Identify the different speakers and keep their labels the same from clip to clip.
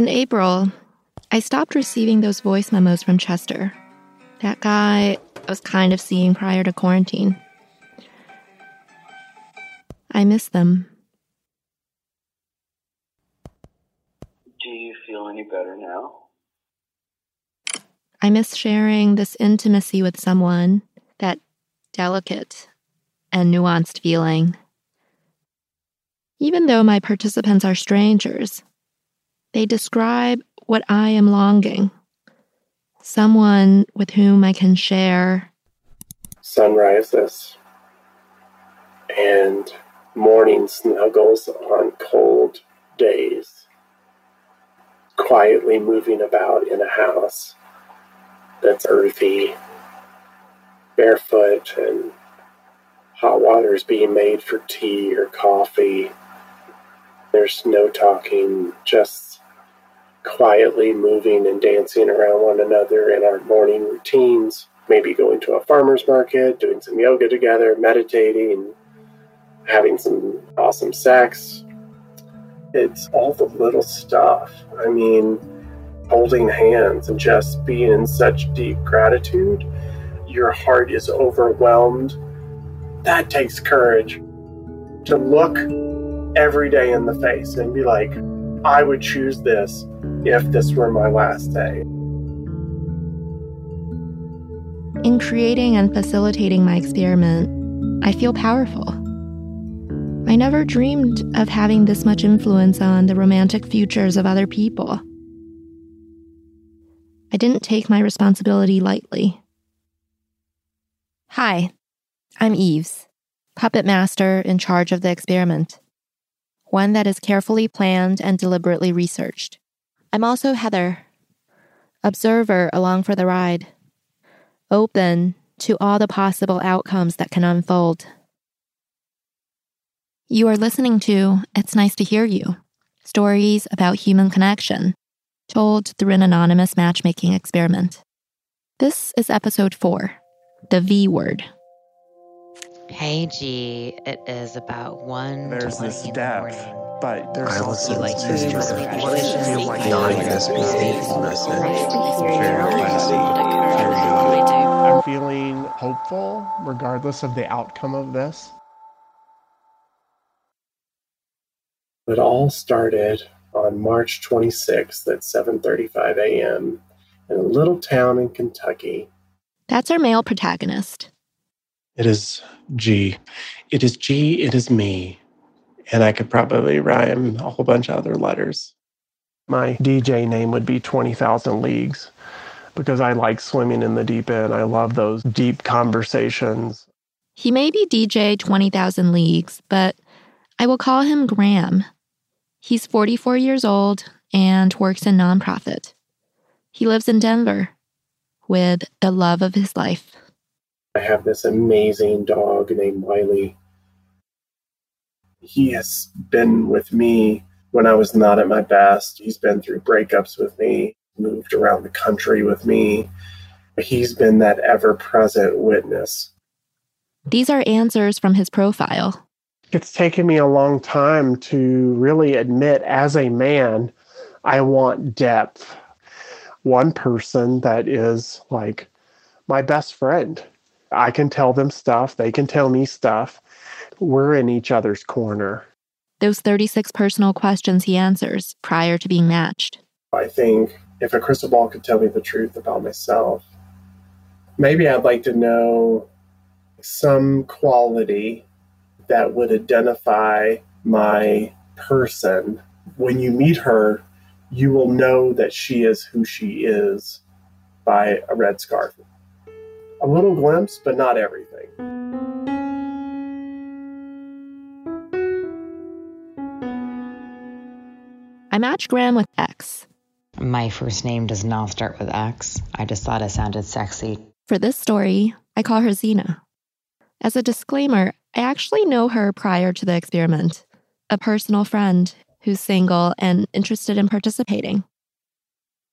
Speaker 1: In April, I stopped receiving those voice memos from Chester. That guy I was kind of seeing prior to quarantine. I miss them.
Speaker 2: Do you feel any better now?
Speaker 1: I miss sharing this intimacy with someone, that delicate and nuanced feeling. Even though my participants are strangers, they describe what I am longing someone with whom I can share.
Speaker 3: Sun rises and morning snuggles on cold days, quietly moving about in a house that's earthy, barefoot, and hot water is being made for tea or coffee. There's no talking, just quietly moving and dancing around one another in our morning routines. Maybe going to a farmer's market, doing some yoga together, meditating, having some awesome sex. It's all the little stuff. I mean, holding hands and just being in such deep gratitude. Your heart is overwhelmed. That takes courage to look every day in the face and be like, I would choose this if this were my last day.
Speaker 1: In creating and facilitating my experiment, I feel powerful. I never dreamed of having this much influence on the romantic futures of other people. I didn't take my responsibility lightly. Hi, I'm Eves, puppet master in charge of the experiment, one that is carefully planned and deliberately researched. I'm also Heather, observer along for the ride, open to all the possible outcomes that can unfold. You are listening to It's Nice to Hear You stories about human connection told through an anonymous matchmaking experiment. This is episode four The V Word.
Speaker 4: Hey G, it is about one.
Speaker 5: There's this depth, but there's
Speaker 6: I
Speaker 5: also
Speaker 4: like
Speaker 6: to
Speaker 4: used to
Speaker 6: this
Speaker 4: really
Speaker 6: what does it feel like
Speaker 4: Yeah,
Speaker 6: hearing this being message?
Speaker 5: Very classy. Very good. I'm feeling hopeful regardless of the outcome of this.
Speaker 3: It all started on March 26th at 7:35 a.m. in a little town in Kentucky.
Speaker 1: That's our male protagonist.
Speaker 3: It is G. It is G. It is me. And I could probably rhyme a whole bunch of other letters.
Speaker 5: My DJ name would be 20,000 Leagues because I like swimming in the deep end. I love those deep conversations.
Speaker 1: He may be DJ 20,000 Leagues, but I will call him Graham. He's 44 years old and works in nonprofit. He lives in Denver with the love of his life.
Speaker 3: I have this amazing dog named Wiley. He has been with me when I was not at my best. He's been through breakups with me, moved around the country with me. He's been that ever present witness.
Speaker 1: These are answers from his profile.
Speaker 5: It's taken me a long time to really admit as a man, I want depth. One person that is like my best friend. I can tell them stuff, they can tell me stuff. We're in each other's corner.
Speaker 1: Those 36 personal questions he answers prior to being matched.
Speaker 3: I think if a crystal ball could tell me the truth about myself, maybe I'd like to know some quality that would identify my person. When you meet her, you will know that she is who she is by a red scarf. A little glimpse, but not everything.
Speaker 1: I matched Graham with X.
Speaker 4: My first name does not start with X. I just thought it sounded sexy.
Speaker 1: For this story, I call her Xena. As a disclaimer, I actually know her prior to the experiment, a personal friend who's single and interested in participating.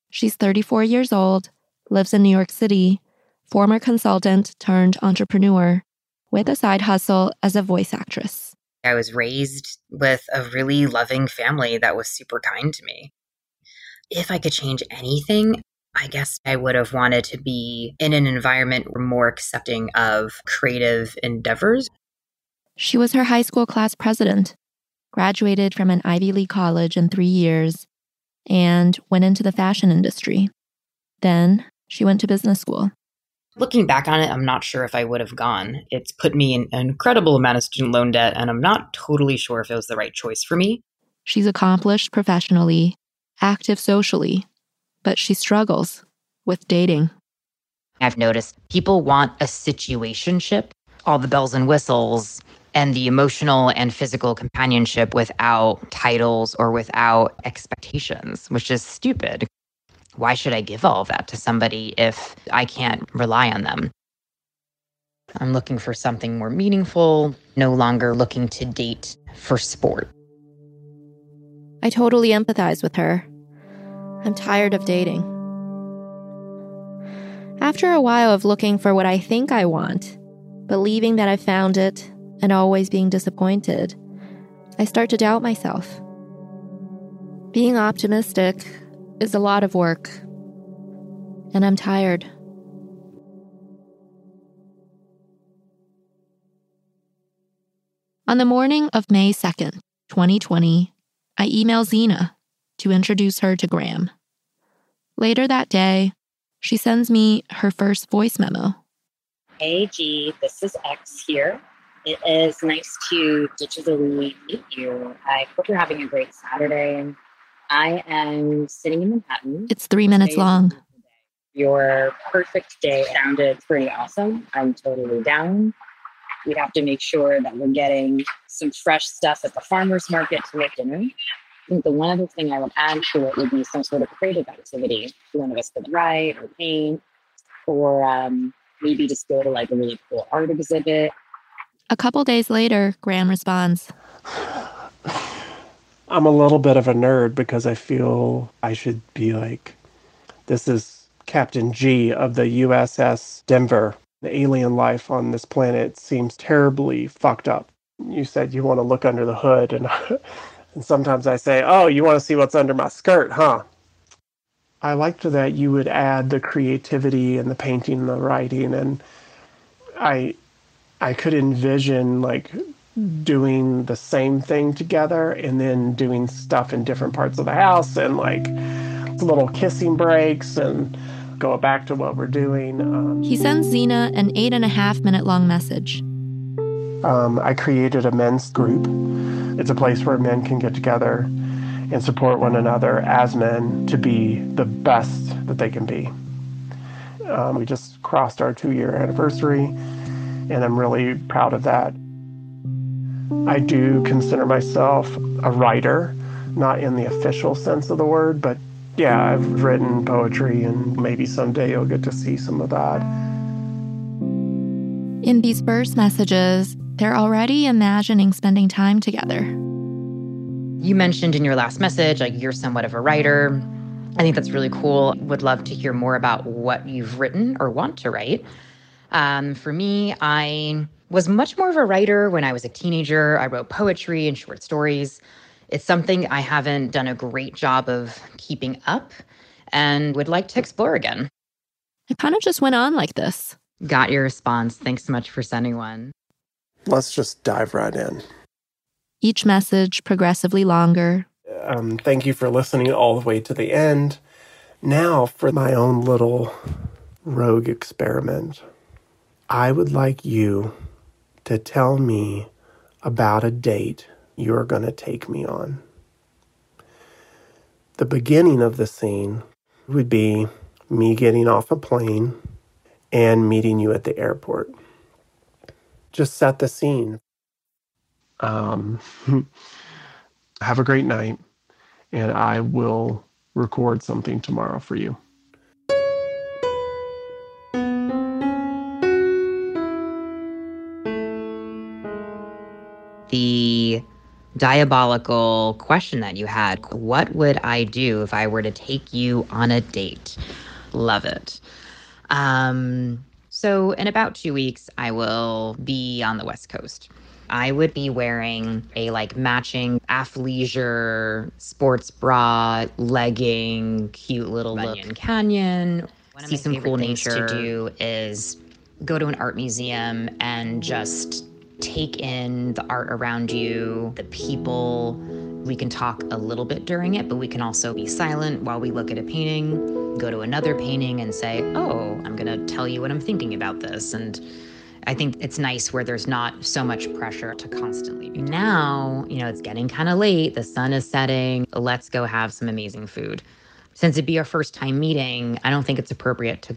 Speaker 1: She's 34 years old, lives in New York City, former consultant turned entrepreneur, with a side hustle as a voice actress.
Speaker 7: I was raised with a really loving family that was super kind to me.
Speaker 4: If I could change anything, I guess I would have wanted to be in an environment more accepting of creative endeavors.
Speaker 1: She was her high school class president, graduated from an Ivy League college in three years, and went into the fashion industry. Then she went to business school.
Speaker 4: Looking back on it, I'm not sure if I would have gone. It's put me in an incredible amount of student loan debt, and I'm not totally sure if it was the right choice for me.
Speaker 1: She's accomplished professionally, active socially, but she struggles with dating.
Speaker 4: I've noticed people want a situationship, all the bells and whistles, and the emotional and physical companionship without titles or without expectations, which is stupid. Why should I give all of that to somebody if I can't rely on them? I'm looking for something more meaningful, no longer looking to date for sport.
Speaker 1: I totally empathize with her. I'm tired of dating. After a while of looking for what I think I want, believing that I've found it, and always being disappointed, I start to doubt myself. Being optimistic is a lot of work, and I'm tired. On the morning of May 2nd, 2020, I email Zena to introduce her to Graham. Later that day, she sends me her first voice memo.
Speaker 8: Hey G, this is X here. It is nice to digitally meet you. I hope you're having a great Saturday. I am sitting in Manhattan.
Speaker 1: It's three minutes
Speaker 8: Today's
Speaker 1: long.
Speaker 8: Your perfect day sounded pretty awesome. I'm totally down. We have to make sure that we're getting some fresh stuff at the farmer's market to make dinner. I think the one other thing I would add to it would be some sort of creative activity. One of us could write or paint, or um, maybe just go to like a really cool art exhibit.
Speaker 1: A couple days later, Graham responds
Speaker 3: I'm a little bit of a nerd because I feel I should be like, this is Captain G of the USS Denver. The alien life on this planet seems terribly fucked up. You said you want to look under the hood, and, and sometimes I say, oh, you want to see what's under my skirt, huh? I liked that you would add the creativity and the painting and the writing, and I, I could envision like doing the same thing together and then doing stuff in different parts of the house and like little kissing breaks and go back to what we're doing. Um,
Speaker 1: he sends Zena an eight and a half minute long message.
Speaker 3: um, I created a men's group. It's a place where men can get together and support one another as men to be the best that they can be. Um, we just crossed our two year anniversary, and I'm really proud of that. I do consider myself a writer, not in the official sense of the word, but yeah, I've written poetry, and maybe someday you'll get to see some of that.
Speaker 1: In these first messages, they're already imagining spending time together.
Speaker 4: You mentioned in your last message, like you're somewhat of a writer. I think that's really cool. Would love to hear more about what you've written or want to write. Um, for me, I was much more of a writer when I was a teenager. I wrote poetry and short stories. It's something I haven't done a great job of keeping up and would like to explore again.
Speaker 1: It kind of just went on like this.
Speaker 4: Got your response. Thanks so much for sending one.
Speaker 9: Let's just dive right in.
Speaker 1: Each message progressively longer.
Speaker 9: Um, thank you for listening all the way to the end. Now, for my own little rogue experiment, I would like you to tell me about a date you're going to take me on. The beginning of the scene would be me getting off a plane and meeting you at the airport. Just set the scene.
Speaker 3: Um, have a great night, and I will record something tomorrow for you.
Speaker 4: The diabolical question that you had what would I do if I were to take you on a date? Love it. Um, So, in about two weeks, I will be on the West Coast. I would be wearing a like matching athleisure sports bra, legging, cute little Runyon Canyon. See some cool nature. To do is go to an art museum and just take in the art around you, the people. We can talk a little bit during it, but we can also be silent while we look at a painting, go to another painting and say, Oh, I'm going to tell you what I'm thinking about this. And I think it's nice where there's not so much pressure to constantly be. Now, you know, it's getting kind of late, the sun is setting. Let's go have some amazing food. Since it'd be our first time meeting, I don't think it's appropriate to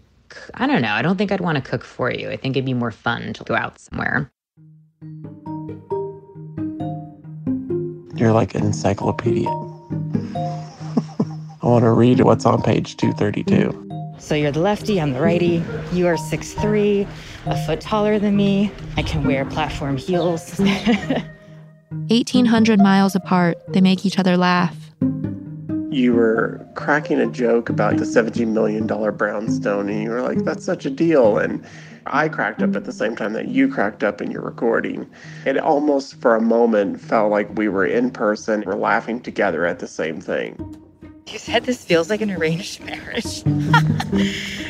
Speaker 4: I don't know. I don't think I'd want to cook for you. I think it'd be more fun to go out somewhere.
Speaker 3: You're like an encyclopedia. I want to read what's on page 232.
Speaker 8: So you're the lefty, I'm the righty. You are six three, a foot taller than me. I can wear platform heels.
Speaker 1: 1,800 miles apart, they make each other laugh.
Speaker 3: You were cracking a joke about the $17 million brownstone, and you were like, that's such a deal. And I cracked up at the same time that you cracked up in your recording. It almost for a moment felt like we were in person, we're laughing together at the same thing.
Speaker 8: You said this feels like an arranged marriage,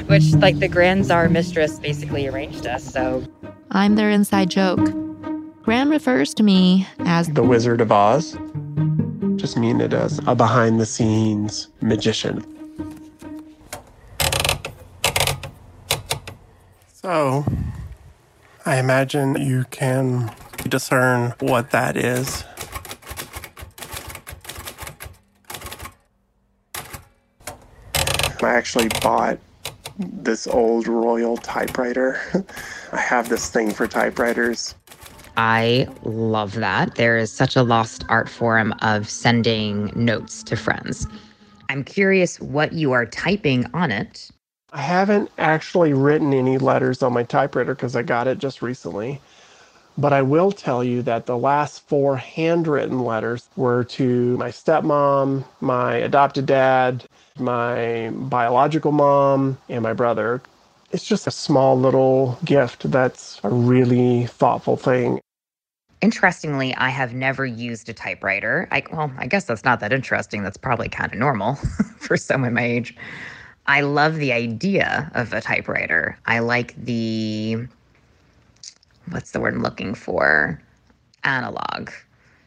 Speaker 8: which, like, the Grand Tsar mistress basically arranged us, so.
Speaker 1: I'm their inside joke. Graham refers to me as
Speaker 3: the Wizard of Oz. Just mean it as a behind the scenes magician. So, I imagine you can discern what that is. I actually bought this old Royal typewriter. I have this thing for typewriters.
Speaker 4: I love that. There is such a lost art form of sending notes to friends. I'm curious what you are typing on it
Speaker 3: I haven't actually written any letters on my typewriter because I got it just recently. But I will tell you that the last four handwritten letters were to my stepmom, my adopted dad, my biological mom, and my brother. It's just a small little gift that's a really thoughtful thing.
Speaker 4: Interestingly, I have never used a typewriter. I, well, I guess that's not that interesting. That's probably kind of normal for someone my age. I love the idea of a typewriter. I like the what's the word I'm looking for? Analog.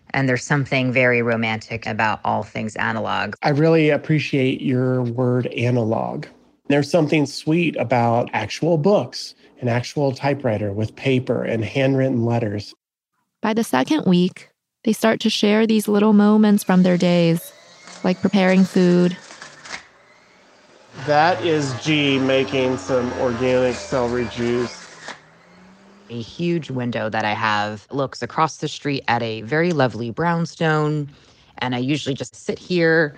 Speaker 4: And there's something very romantic about all things analog.
Speaker 3: I really appreciate your word analog. There's something sweet about actual books, an actual typewriter with paper and handwritten letters.
Speaker 1: By the second week, they start to share these little moments from their days, like preparing food,
Speaker 3: that is G making some organic celery juice.
Speaker 4: A huge window that I have looks across the street at a very lovely brownstone. And I usually just sit here,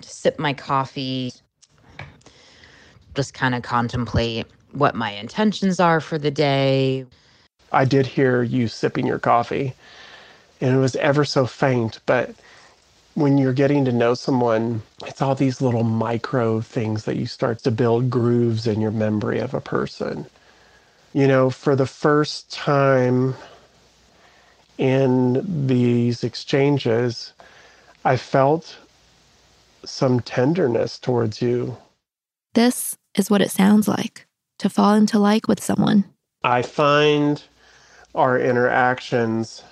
Speaker 4: to sip my coffee, just kind of contemplate what my intentions are for the day.
Speaker 3: I did hear you sipping your coffee, and it was ever so faint, but when you're getting to know someone, it's all these little micro things that you start to build grooves in your memory of a person. You know, for the first time in these exchanges, I felt some tenderness towards you.
Speaker 1: This is what it sounds like to fall into like with someone.
Speaker 3: I find our interactions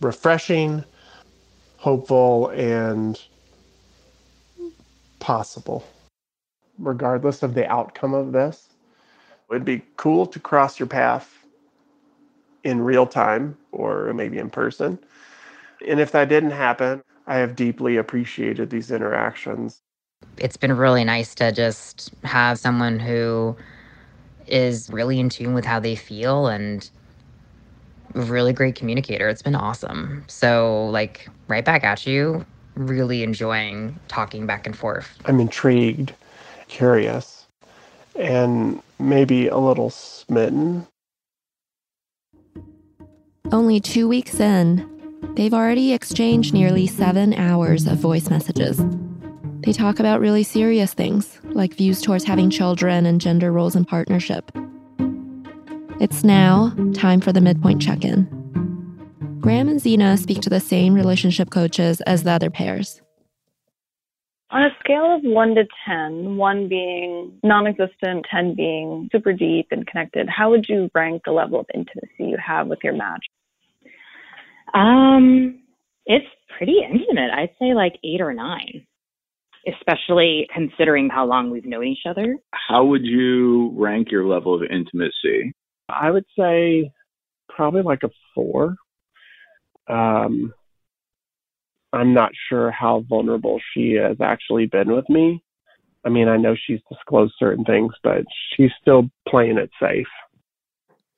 Speaker 3: refreshing hopeful and possible. Regardless of the outcome of this, it'd be cool to cross your path in real time or maybe in person. And if that didn't happen, I have deeply appreciated these interactions.
Speaker 4: It's been really nice to just have someone who is really in tune with how they feel and really great communicator. It's been awesome. So, like, right back at you. Really enjoying talking back and forth.
Speaker 3: I'm intrigued, curious, and maybe a little smitten.
Speaker 1: Only two weeks in, they've already exchanged nearly seven hours of voice messages. They talk about really serious things, like views towards having children and gender roles in partnership. It's now time for the midpoint check in. Graham and Zena speak to the same relationship coaches as the other pairs.
Speaker 10: On a scale of 1 to 10, 1 being non existent, 10 being super deep and connected, how would you rank the level of intimacy you have with your match?
Speaker 8: Um, it's pretty intimate. I'd say like eight or nine, especially considering how long we've known each other.
Speaker 11: How would you rank your level of intimacy?
Speaker 3: I would say probably like a four. Um, I'm not sure how vulnerable she has actually been with me. I mean, I know she's disclosed certain things, but she's still playing it safe.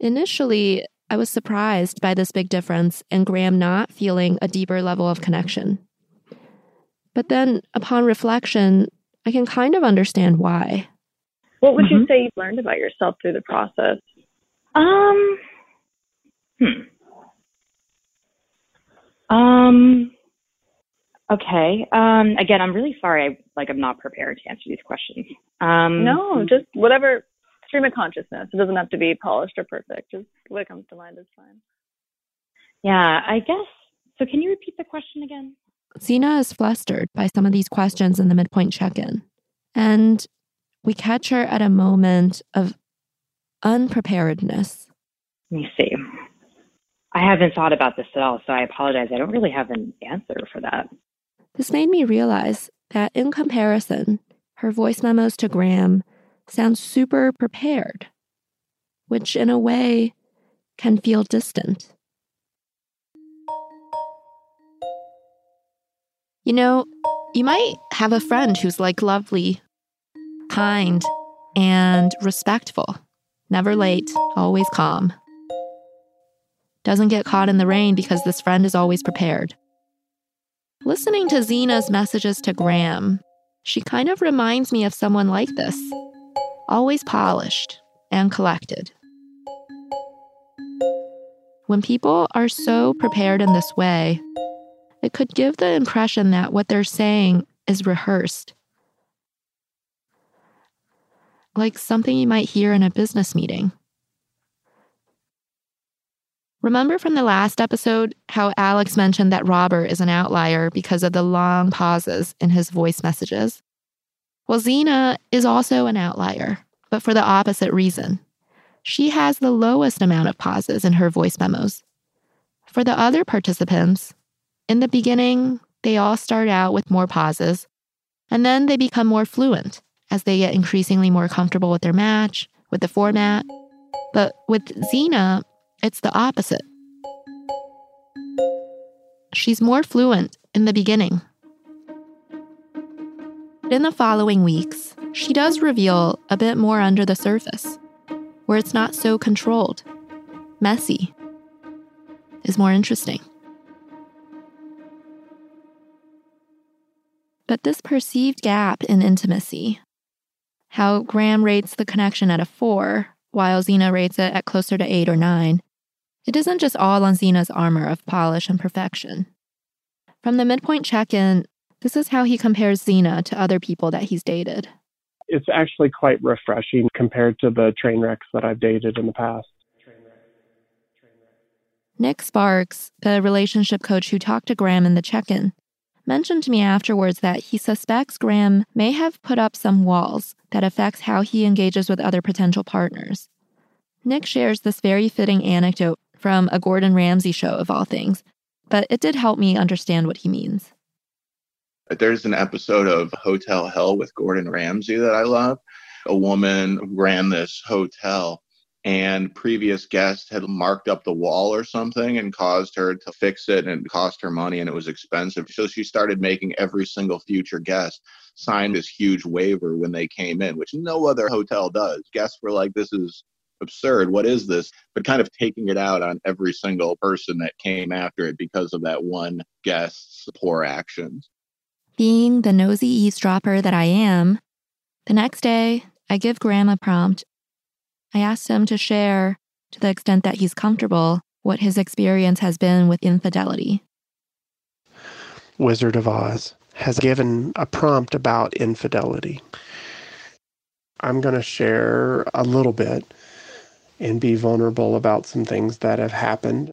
Speaker 1: Initially, I was surprised by this big difference and Graham not feeling a deeper level of connection. But then, upon reflection, I can kind of understand why.
Speaker 10: What would mm-hmm. you say you've learned about yourself through the process?
Speaker 8: Um, hmm. Um, okay. Um, again, I'm really sorry. I like I'm not prepared to answer these questions. Um,
Speaker 10: no, just whatever stream of consciousness. It doesn't have to be polished or perfect. Just what comes to mind is fine.
Speaker 8: Yeah, I guess. So, can you repeat the question again?
Speaker 1: Zena is flustered by some of these questions in the midpoint check in. And we catch her at a moment of unpreparedness.
Speaker 8: Let me see. I haven't thought about this at all, so I apologize. I don't really have an answer for that.
Speaker 1: This made me realize that in comparison, her voice memos to Graham sound super prepared, which in a way can feel distant. You know, you might have a friend who's like lovely, kind, and respectful, never late, always calm. Doesn't get caught in the rain because this friend is always prepared. Listening to Zena's messages to Graham, she kind of reminds me of someone like this always polished and collected. When people are so prepared in this way, it could give the impression that what they're saying is rehearsed. Like something you might hear in a business meeting. Remember from the last episode how Alex mentioned that Robert is an outlier because of the long pauses in his voice messages? Well, Zena is also an outlier, but for the opposite reason. She has the lowest amount of pauses in her voice memos. For the other participants, in the beginning, they all start out with more pauses, and then they become more fluent as they get increasingly more comfortable with their match, with the format. But with Zena, it's the opposite. She's more fluent in the beginning. In the following weeks, she does reveal a bit more under the surface, where it's not so controlled, messy, is more interesting. But this perceived gap in intimacy, how Graham rates the connection at a four, while Zena rates it at closer to eight or nine, it isn't just all on Zena's armor of polish and perfection. From the midpoint check in, this is how he compares Zena to other people that he's dated.
Speaker 3: It's actually quite refreshing compared to the train wrecks that I've dated in the past.
Speaker 1: Nick Sparks, the relationship coach who talked to Graham in the check in, mentioned to me afterwards that he suspects Graham may have put up some walls that affects how he engages with other potential partners. Nick shares this very fitting anecdote from a Gordon Ramsay show of all things, but it did help me understand what he means.
Speaker 11: There's an episode of Hotel Hell with Gordon Ramsay that I love. A woman ran this hotel and previous guests had marked up the wall or something and caused her to fix it and it cost her money and it was expensive. So she started making every single future guest sign this huge waiver when they came in, which no other hotel does. Guests were like, this is absurd. What is this? But kind of taking it out on every single person that came after it because of that one guest's poor actions.
Speaker 1: Being the nosy eavesdropper that I am, the next day I give Graham a prompt I asked him to share, to the extent that he's comfortable, what his experience has been with infidelity.
Speaker 3: Wizard of Oz. has given a prompt about infidelity. I'm going to share a little bit and be vulnerable about some things that have happened.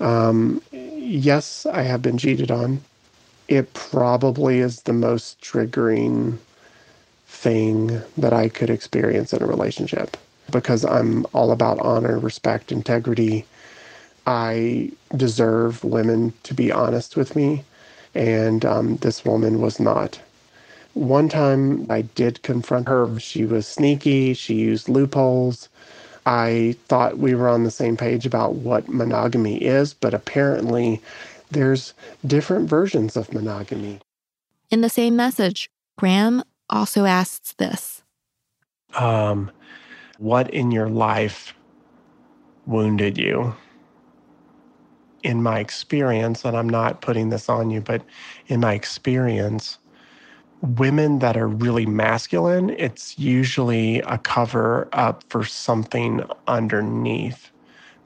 Speaker 3: Um, yes, I have been cheated on. It probably is the most triggering thing that I could experience in a relationship because I'm all about honor, respect, integrity. I deserve women to be honest with me, and um, this woman was not. One time I did confront her. She was sneaky, she used loopholes. I thought we were on the same page about what monogamy is, but apparently there's different versions of monogamy.
Speaker 1: In the same message, Graham also asks this
Speaker 3: Um, what in your life wounded you? In my experience, and I'm not putting this on you, but in my experience, women that are really masculine, it's usually a cover up for something underneath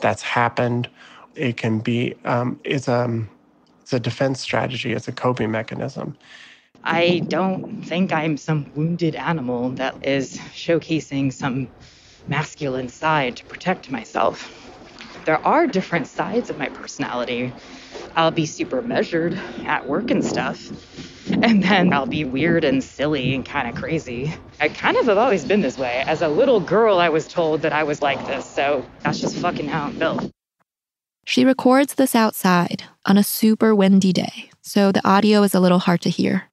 Speaker 3: that's happened. It can be um, it's a it's a defense strategy. It's a coping mechanism.
Speaker 12: I don't think I'm some wounded animal that is showcasing some masculine side to protect myself. There are different sides of my personality. I'll be super measured at work and stuff, and then I'll be weird and silly and kind of crazy. I kind of have always been this way. As a little girl, I was told that I was like this, so that's just fucking how I'm built.
Speaker 1: She records this outside on a super windy day, so the audio is a little hard to hear.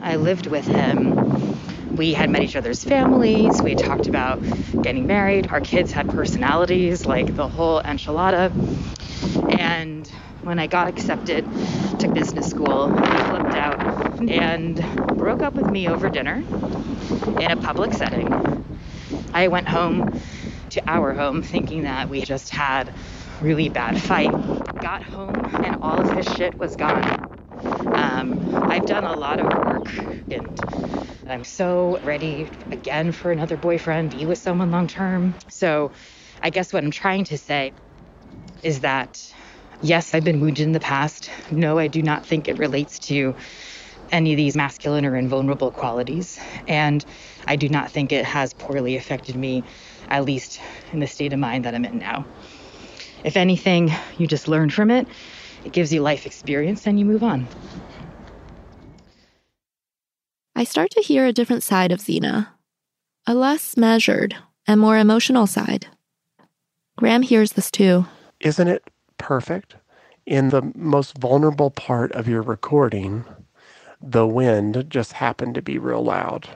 Speaker 12: I lived with him. We had met each other's families. We talked about getting married. Our kids had personalities, like the whole enchilada. And when I got accepted to business school, he flipped out and broke up with me over dinner in a public setting. I went home to our home thinking that we just had really bad fight. Got home and all of his shit was gone. Um, I've done a lot of work and I'm so ready again for another boyfriend, be with someone long term. So I guess what I'm trying to say is that yes, I've been wounded in the past. No, I do not think it relates to any of these masculine or invulnerable qualities. And I do not think it has poorly affected me, at least in the state of mind that I'm in now. If anything, you just learn from it. It gives you life experience and you move on.
Speaker 1: I start to hear a different side of Xena, a less measured and more emotional side. Graham hears this too.
Speaker 3: Isn't it perfect? In the most vulnerable part of your recording, the wind just happened to be real loud.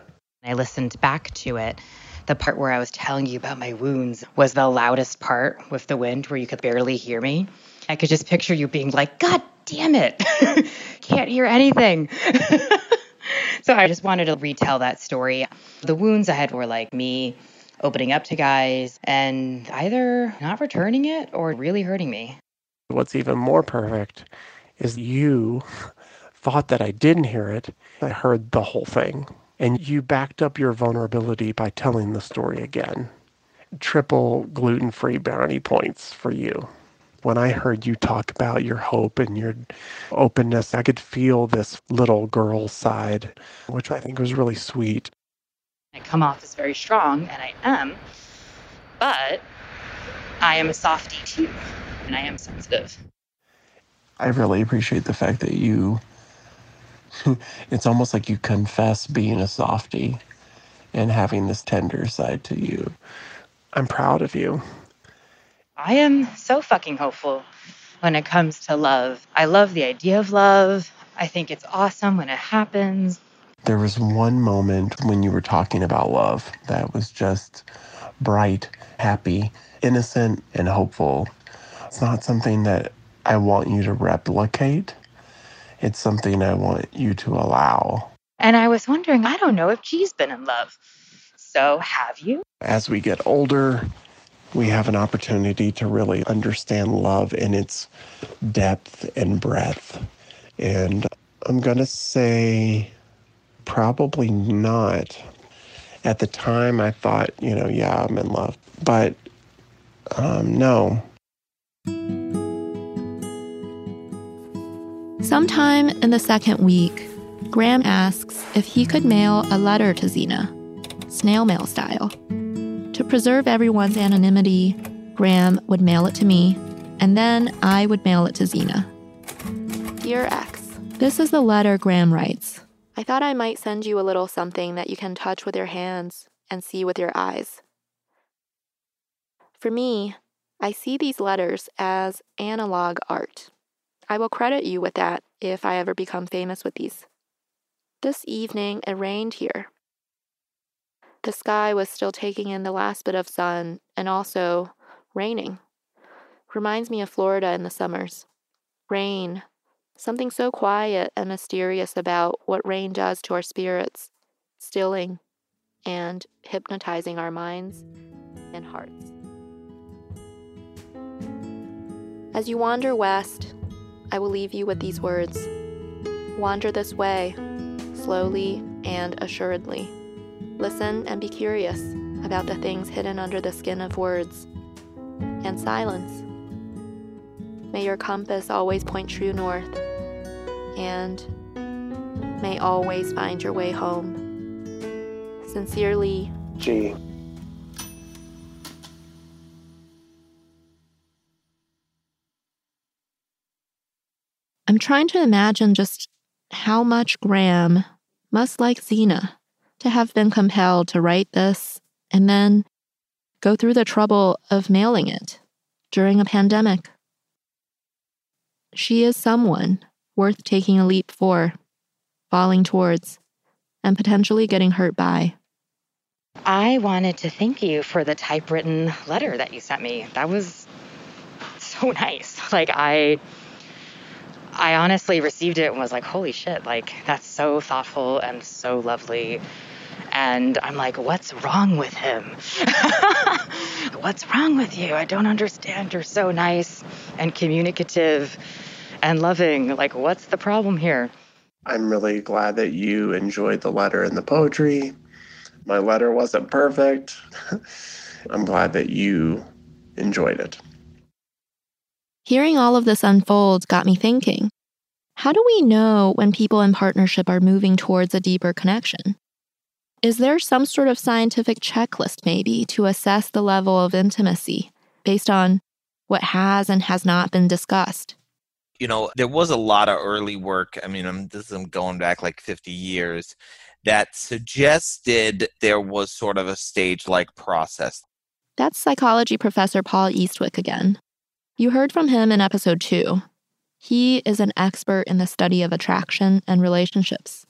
Speaker 12: I listened back to it. The part where I was telling you about my wounds was the loudest part with the wind where you could barely hear me. I could just picture you being like, God damn it, can't hear anything. so I just wanted to retell that story. The wounds I had were like me opening up to guys and either not returning it or really hurting me.
Speaker 3: What's even more perfect is you thought that I didn't hear it. I heard the whole thing. And you backed up your vulnerability by telling the story again. Triple gluten free bounty points for you. When I heard you talk about your hope and your openness, I could feel this little girl side, which I think was really sweet.
Speaker 12: I come off as very strong, and I am, but I am a softie too, and I am sensitive.
Speaker 3: I really appreciate the fact that you, it's almost like you confess being a softie and having this tender side to you. I'm proud of you.
Speaker 12: I am so fucking hopeful when it comes to love. I love the idea of love. I think it's awesome when it happens.
Speaker 3: There was one moment when you were talking about love that was just bright, happy, innocent, and hopeful. It's not something that I want you to replicate. It's something I want you to allow.
Speaker 12: And I was wondering, I don't know if G's been in love. So have you?
Speaker 3: As we get older, we have an opportunity to really understand love in its depth and breadth. And I'm going to say probably not. At the time, I thought, you know, yeah, I'm in love. But um, no.
Speaker 1: Sometime in the second week, Graham asks if he could mail a letter to Zena, snail mail style. To preserve everyone's anonymity, Graham would mail it to me, and then I would mail it to Zena. Dear X, this is the letter Graham writes. I thought I might send you a little something that you can touch with your hands and see with your eyes. For me, I see these letters as analog art. I will credit you with that if I ever become famous with these. This evening it rained here. The sky was still taking in the last bit of sun and also raining. Reminds me of Florida in the summers. Rain, something so quiet and mysterious about what rain does to our spirits, stilling and hypnotizing our minds and hearts. As you wander west, I will leave you with these words Wander this way, slowly and assuredly. Listen and be curious about the things hidden under the skin of words and silence. May your compass always point true north, and may always find your way home. Sincerely,
Speaker 9: G.
Speaker 1: I'm trying to imagine just how much Graham must like Zena to have been compelled to write this and then go through the trouble of mailing it during a pandemic. She is someone worth taking a leap for, falling towards, and potentially getting hurt by.
Speaker 4: I wanted to thank you for the typewritten letter that you sent me. That was so nice. Like I I honestly received it and was like, "Holy shit, like that's so thoughtful and so lovely." And I'm like, "What's wrong with him? What's wrong with you? I don't understand. You're so nice and communicative and loving. Like what's the problem here?"
Speaker 3: I'm really glad that you enjoyed the letter and the poetry. My letter wasn't perfect. I'm glad that you enjoyed it.
Speaker 1: Hearing all of this unfold got me thinking how do we know when people in partnership are moving towards a deeper connection? Is there some sort of scientific checklist, maybe, to assess the level of intimacy based on what has and has not been discussed?
Speaker 13: You know, there was a lot of early work. I mean, I'm, this is going back like 50 years that suggested there was sort of a stage like process.
Speaker 1: That's psychology professor Paul Eastwick again. You heard from him in episode two. He is an expert in the study of attraction and relationships.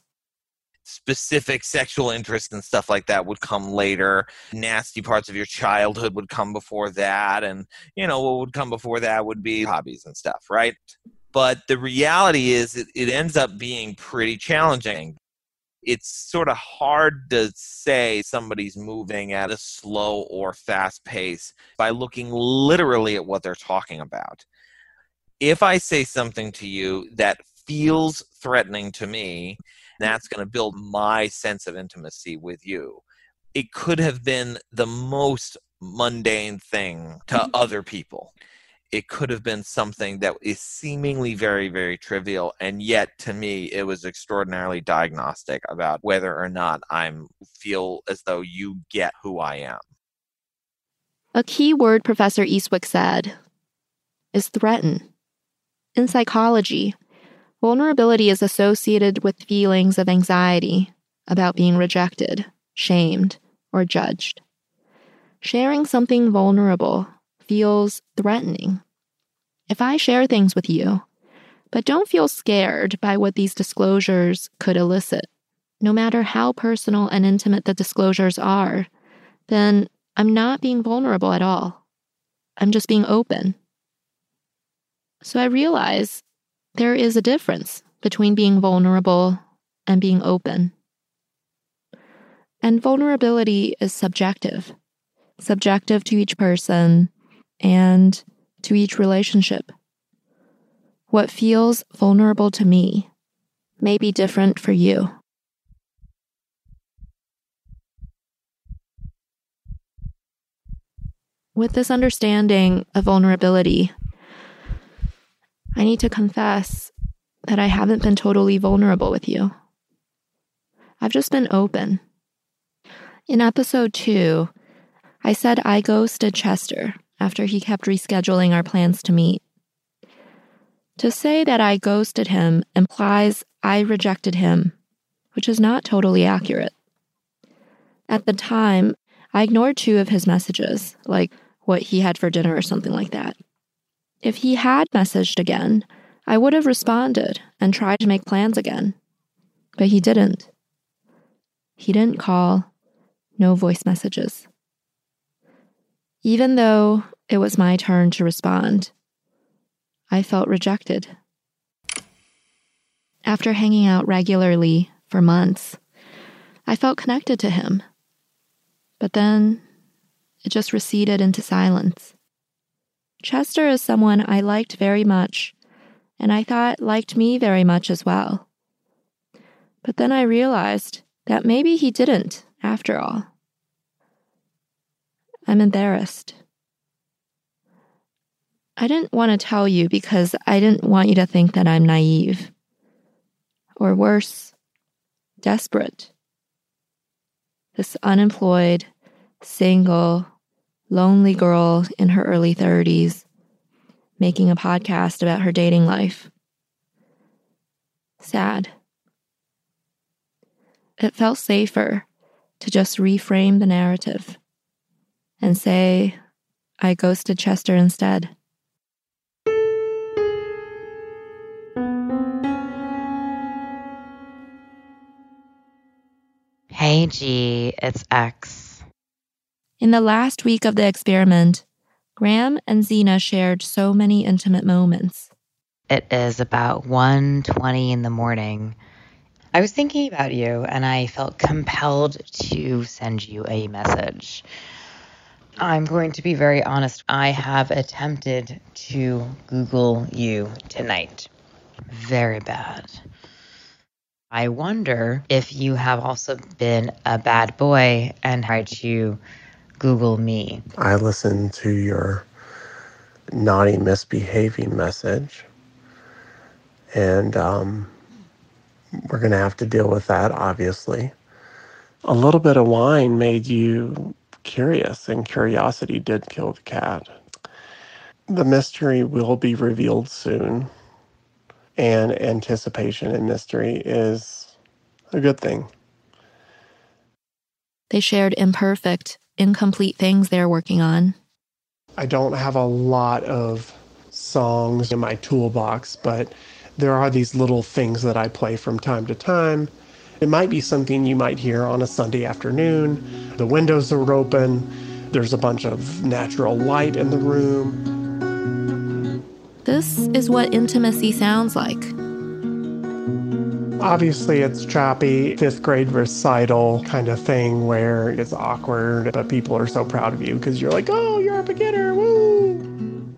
Speaker 13: Specific sexual interest and stuff like that would come later. Nasty parts of your childhood would come before that. And, you know, what would come before that would be hobbies and stuff, right? But the reality is, it, it ends up being pretty challenging it's sort of hard to say somebody's moving at a slow or fast pace by looking literally at what they're talking about. If I say something to you that feels threatening to me, that's going to build my sense of intimacy with you. It could have been the most mundane thing to mm-hmm. other people it could have been something that is seemingly very, very trivial. And yet, to me, it was extraordinarily diagnostic about whether or not I feel as though you get who I am.
Speaker 1: A key word Professor Eastwick said is threaten. In psychology, vulnerability is associated with feelings of anxiety about being rejected, shamed, or judged. Sharing something vulnerable feels threatening. If I share things with you, but don't feel scared by what these disclosures could elicit, no matter how personal and intimate the disclosures are, then I'm not being vulnerable at all. I'm just being open. So I realize there is a difference between being vulnerable and being open. And vulnerability is subjective, subjective to each person and to each relationship. What feels vulnerable to me may be different for you. With this understanding of vulnerability, I need to confess that I haven't been totally vulnerable with you. I've just been open. In episode two, I said I ghosted Chester after he kept rescheduling our plans to meet. To say that I ghosted him implies I rejected him, which is not totally accurate. At the time, I ignored two of his messages, like what he had for dinner or something like that. If he had messaged again, I would have responded and tried to make plans again. But he didn't. He didn't call, no voice messages. Even though it was my turn to respond, I felt rejected. After hanging out regularly for months, I felt connected to him. But then it just receded into silence. Chester is someone I liked very much, and I thought liked me very much as well. But then I realized that maybe he didn't, after all. I'm embarrassed. I didn't want to tell you because I didn't want you to think that I'm naive. Or worse, desperate. This unemployed, single, lonely girl in her early 30s making a podcast about her dating life. Sad. It felt safer to just reframe the narrative and say, I ghosted Chester instead.
Speaker 4: Hey G, it's X.
Speaker 1: In the last week of the experiment, Graham and Zena shared so many intimate moments.
Speaker 4: It is about 1:20 in the morning. I was thinking about you and I felt compelled to send you a message. I'm going to be very honest. I have attempted to Google you tonight. Very bad. I wonder if you have also been a bad boy and tried to Google me.
Speaker 3: I listened to your naughty misbehaving message, and um, we're going to have to deal with that, obviously. A little bit of wine made you curious, and curiosity did kill the cat. The mystery will be revealed soon, and anticipation and mystery is a good thing.
Speaker 1: They shared imperfect, incomplete things they're working on.
Speaker 3: I don't have a lot of songs in my toolbox, but there are these little things that I play from time to time. It might be something you might hear on a Sunday afternoon. The windows are open, there's a bunch of natural light in the room.
Speaker 1: This is what intimacy sounds like.
Speaker 3: Obviously, it's choppy, fifth grade recital kind of thing where it's awkward, but people are so proud of you because you're like, oh, you're a beginner, woo!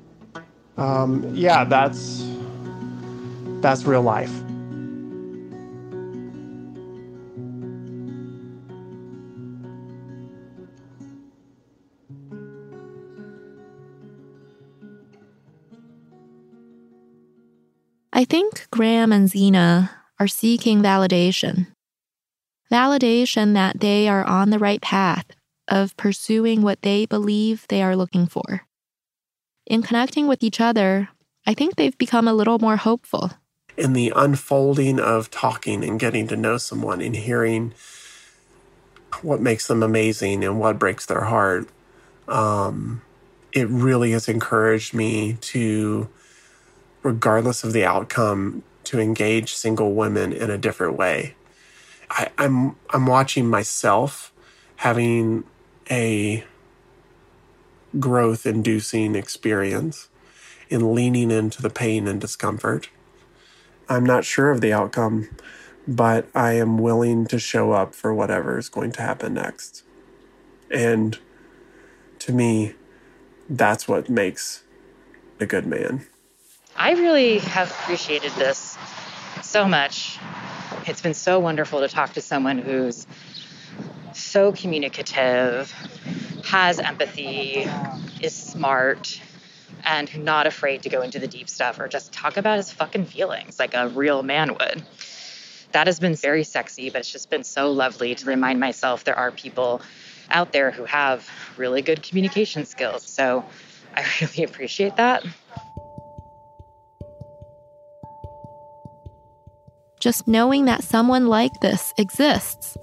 Speaker 3: Um, yeah, that's that's real life.
Speaker 1: I think Graham and Zena are seeking validation. Validation that they are on the right path of pursuing what they believe they are looking for. In connecting with each other, I think they've become a little more hopeful.
Speaker 3: In the unfolding of talking and getting to know someone and hearing what makes them amazing and what breaks their heart, um, it really has encouraged me to, regardless of the outcome, to engage single women in a different way. I, I'm I'm watching myself having a growth inducing experience in leaning into the pain and discomfort. I'm not sure of the outcome, but I am willing to show up for whatever is going to happen next. And to me, that's what makes a good man.
Speaker 4: I really have appreciated this so much. It's been so wonderful to talk to someone who's so communicative, has empathy, is smart,
Speaker 12: and not afraid to go into the deep stuff or just talk about his fucking feelings like a real man would. That has been very sexy, but it's just been so lovely to remind myself there are people out there who have really good communication skills. So I really appreciate that.
Speaker 1: Just knowing that someone like this exists,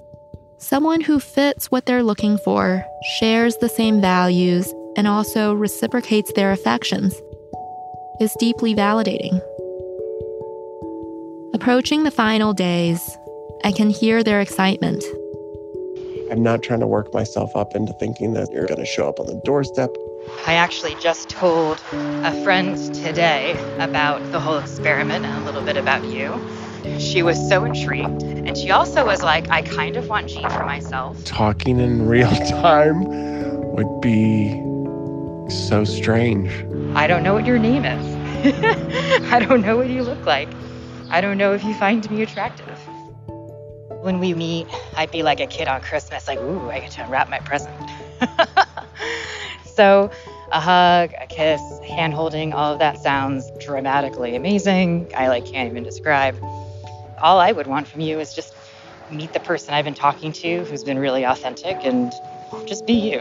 Speaker 1: someone who fits what they're looking for, shares the same values, and also reciprocates their affections, is deeply validating. Approaching the final days, I can hear their excitement.
Speaker 3: I'm not trying to work myself up into thinking that you're going to show up on the doorstep.
Speaker 12: I actually just told a friend today about the whole experiment and a little bit about you. She was so intrigued. And she also was like, I kind of want G for myself.
Speaker 3: Talking in real time would be so strange.
Speaker 12: I don't know what your name is. I don't know what you look like. I don't know if you find me attractive. When we meet, I'd be like a kid on Christmas, like, ooh, I get to unwrap my present. so, a hug, a kiss, hand holding, all of that sounds dramatically amazing. I like can't even describe. All I would want from you is just meet the person I've been talking to who's been really authentic and just be you.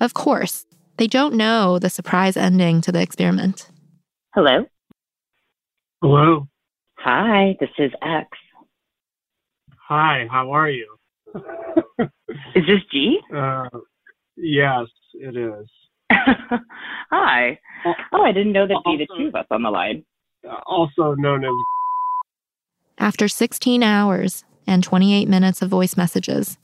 Speaker 1: Of course, they don't know the surprise ending to the experiment.
Speaker 8: Hello.
Speaker 14: Hello.
Speaker 8: Hi, this is X.
Speaker 14: Hi, how are you?
Speaker 8: Is this G?
Speaker 14: Uh, yes, it is.
Speaker 8: Hi. Oh, I didn't know there'd be the two of us on the line.
Speaker 14: Uh, also known as
Speaker 1: After 16 hours and 28 minutes of voice messages,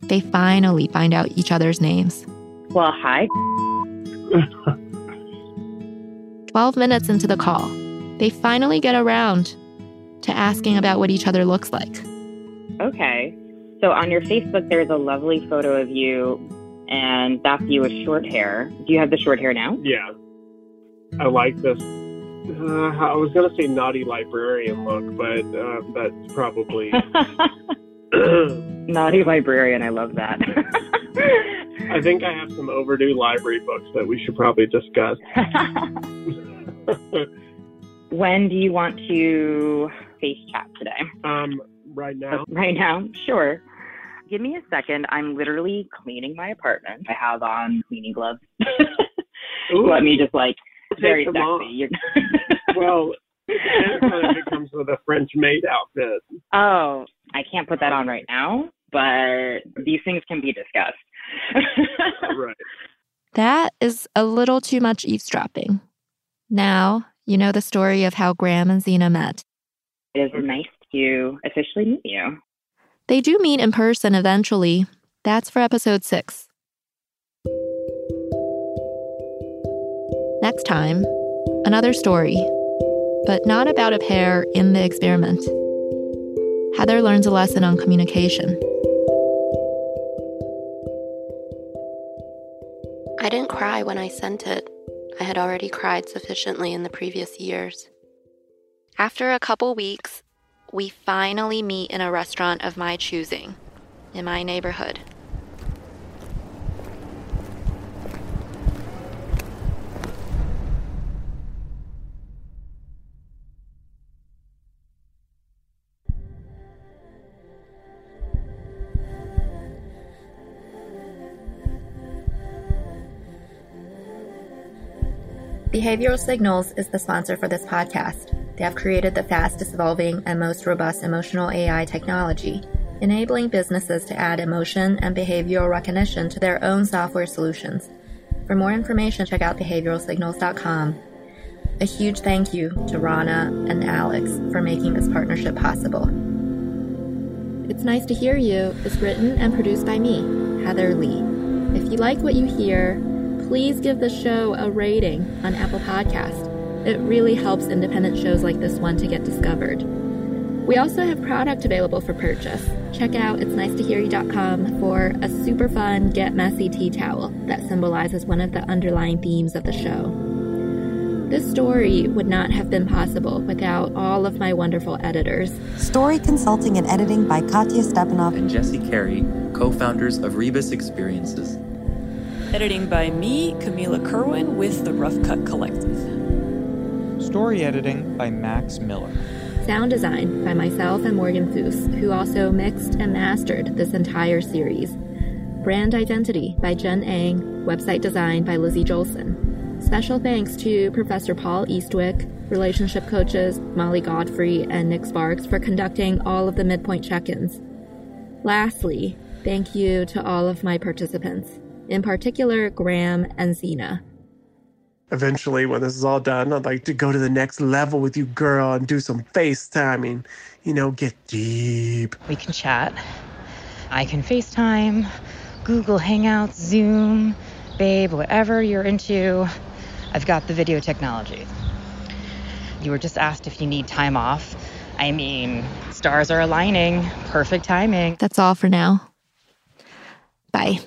Speaker 1: they finally find out each other's names.
Speaker 8: Well, hi.
Speaker 1: 12 minutes into the call, they finally get around to asking about what each other looks like.
Speaker 8: Okay. So on your Facebook, there's a lovely photo of you, and that's you with short hair. Do you have the short hair now?
Speaker 14: yeah. I like this. Uh, I was gonna say naughty librarian look, but uh, that's probably.
Speaker 8: Naughty librarian. I love that.
Speaker 14: I think I have some overdue library books that we should probably discuss.
Speaker 8: when do you want to face chat today?
Speaker 14: um, right now.
Speaker 8: Right now? Sure. Give me a second. I'm literally cleaning my apartment. I have on cleaning gloves.
Speaker 14: Ooh,
Speaker 8: Let me just like very
Speaker 14: them
Speaker 8: sexy. You're-
Speaker 14: Well, it depends if it comes with a French maid outfit.
Speaker 8: oh, I can't put that on right now, but these things can be discussed.
Speaker 14: Right.
Speaker 1: That is a little too much eavesdropping. Now, you know the story of how Graham and Zena met.
Speaker 8: it is nice to officially meet you.
Speaker 1: They do meet in person eventually. That's for episode six. Next time, another story, but not about a pair in the experiment. Heather learns a lesson on communication.
Speaker 15: I didn't cry when I sent it. I had already cried sufficiently in the previous years.
Speaker 1: After a couple weeks, we finally meet in a restaurant of my choosing in my neighborhood. Behavioral Signals is the sponsor for this podcast. They have created the fastest evolving and most robust emotional AI technology, enabling businesses to add emotion and behavioral recognition to their own software solutions. For more information, check out behavioralsignals.com. A huge thank you to Rana and Alex for making this partnership possible. It's Nice to Hear You is written and produced by me, Heather Lee. If you like what you hear, please give the show a rating on Apple Podcast. It really helps independent shows like this one to get discovered. We also have product available for purchase. Check out it's nice to hear you.com for a super fun Get Messy tea towel that symbolizes one of the underlying themes of the show. This story would not have been possible without all of my wonderful editors.
Speaker 16: Story consulting and editing by Katya Stepanov
Speaker 17: and Jesse Carey, co founders of Rebus Experiences.
Speaker 18: Editing by me, Camila Kerwin, with the Rough Cut Collective.
Speaker 19: Story editing by Max Miller.
Speaker 1: Sound design by myself and Morgan Foose, who also mixed and mastered this entire series. Brand identity by Jen Ang, website design by Lizzie Jolson. Special thanks to Professor Paul Eastwick, relationship coaches Molly Godfrey and Nick Sparks for conducting all of the midpoint check ins. Lastly, thank you to all of my participants, in particular Graham and Zena.
Speaker 3: Eventually, when this is all done, I'd like to go to the next level with you, girl, and do some FaceTiming. You know, get deep.
Speaker 12: We can chat. I can FaceTime, Google Hangouts, Zoom, babe, whatever you're into. I've got the video technology. You were just asked if you need time off. I mean, stars are aligning. Perfect timing.
Speaker 1: That's all for now. Bye.